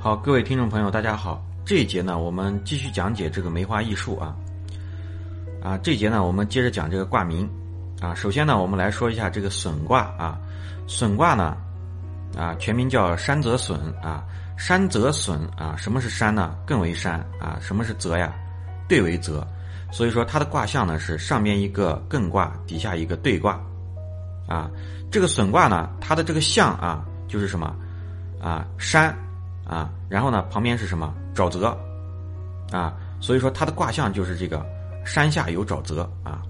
好各位听众朋友，大家好。这一节呢，我们继续讲解这个梅花易数啊。啊，这一节呢，我们接着讲这个卦名啊。首先呢，我们来说一下这个损卦啊。损卦呢，啊，全名叫山泽损啊。山泽损啊，什么是山呢？更为山啊。什么是泽呀？兑为泽。所以说它的卦象呢是上面一个艮卦，底下一个兑卦啊。这个损卦呢，它的这个象啊，就是什么啊？山。啊，然后呢，旁边是什么？沼泽，啊，所以说它的卦象就是这个山下有沼泽啊。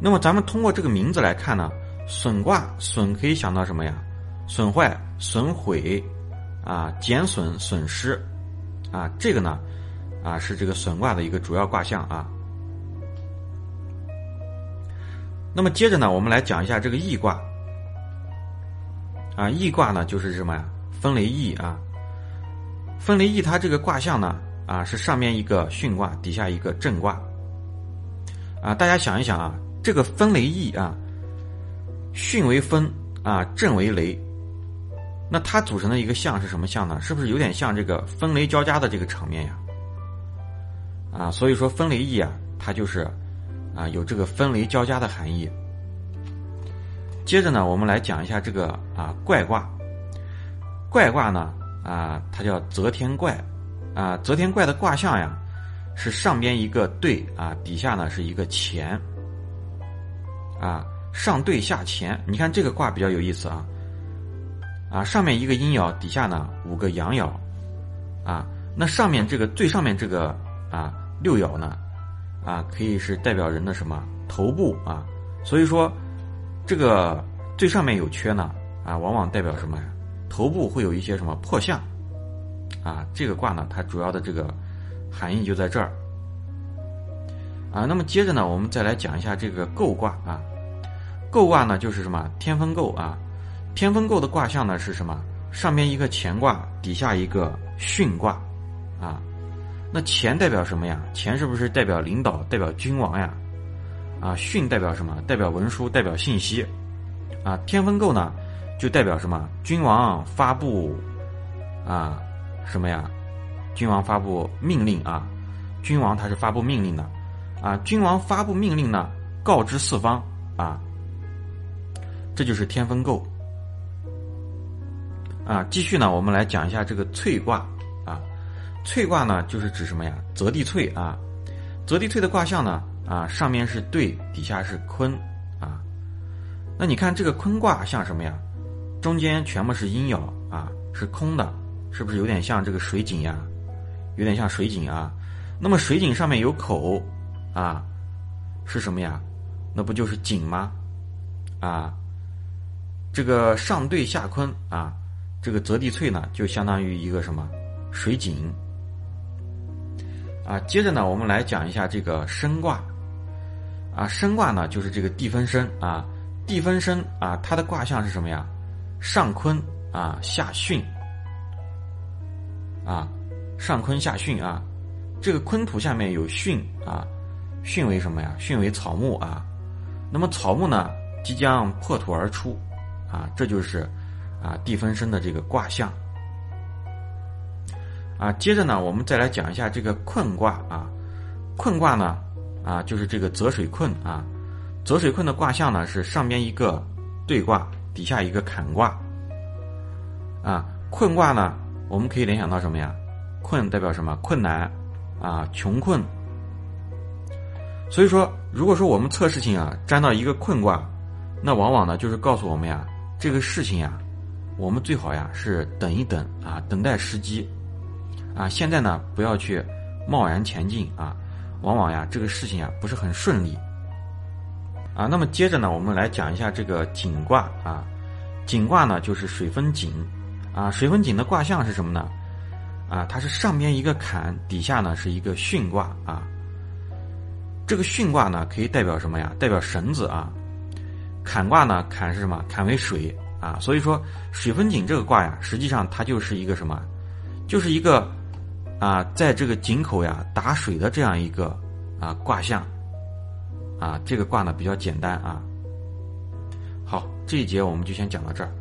那么咱们通过这个名字来看呢，损卦损可以想到什么呀？损坏、损毁，啊，减损、损失，啊，这个呢，啊是这个损卦的一个主要卦象啊。那么接着呢，我们来讲一下这个易卦，啊，易卦呢就是什么呀？分雷易啊，分雷易它这个卦象呢啊是上面一个巽卦，底下一个震卦啊。大家想一想啊，这个分雷易啊，巽为分啊，震为雷，那它组成的一个象是什么象呢？是不是有点像这个分雷交加的这个场面呀？啊，所以说分雷易啊，它就是啊有这个分雷交加的含义。接着呢，我们来讲一下这个啊怪卦。怪卦呢，啊，它叫泽天怪，啊，泽天怪的卦象呀，是上边一个兑啊，底下呢是一个乾，啊，上兑下乾。你看这个卦比较有意思啊，啊，上面一个阴爻，底下呢五个阳爻，啊，那上面这个最上面这个啊六爻呢，啊，可以是代表人的什么头部啊，所以说这个最上面有缺呢，啊，往往代表什么呀？头部会有一些什么破相，啊，这个卦呢，它主要的这个含义就在这儿，啊，那么接着呢，我们再来讲一下这个构卦啊，构卦呢就是什么天风构啊，天风构的卦象呢是什么？上面一个乾卦，底下一个巽卦，啊，那乾代表什么呀？乾是不是代表领导，代表君王呀？啊，巽代表什么？代表文书，代表信息，啊，天风构呢？就代表什么？君王发布啊，什么呀？君王发布命令啊，君王他是发布命令的啊。君王发布命令呢，告知四方啊，这就是天风姤啊。继续呢，我们来讲一下这个萃卦啊。萃卦呢，就是指什么呀？泽地萃啊。泽地萃的卦象呢啊，上面是兑，底下是坤啊。那你看这个坤卦像什么呀？中间全部是阴爻啊，是空的，是不是有点像这个水井呀？有点像水井啊。那么水井上面有口啊，是什么呀？那不就是井吗？啊，这个上兑下坤啊，这个泽地萃呢，就相当于一个什么水井啊。接着呢，我们来讲一下这个升卦啊，升卦呢就是这个地分升啊，地分升啊，它的卦象是什么呀？上坤啊，下巽啊，上坤下巽啊，这个坤土下面有巽啊，巽为什么呀？巽为草木啊，那么草木呢即将破土而出啊，这就是啊地分身的这个卦象啊。接着呢，我们再来讲一下这个困卦啊，困卦呢啊就是这个泽水困啊，泽水困的卦象呢是上边一个兑卦。底下一个坎卦，啊，困卦呢，我们可以联想到什么呀？困代表什么？困难，啊，穷困。所以说，如果说我们测事情啊，占到一个困卦，那往往呢就是告诉我们呀，这个事情呀，我们最好呀是等一等啊，等待时机，啊，现在呢不要去贸然前进啊，往往呀这个事情呀不是很顺利。啊，那么接着呢，我们来讲一下这个井卦啊。井卦呢，就是水分井啊。水分井的卦象是什么呢？啊，它是上边一个坎，底下呢是一个巽卦啊。这个巽卦呢，可以代表什么呀？代表绳子啊。坎卦呢，坎是什么？坎为水啊。所以说，水分井这个卦呀，实际上它就是一个什么？就是一个啊，在这个井口呀打水的这样一个啊卦象。啊，这个卦呢比较简单啊。好，这一节我们就先讲到这儿。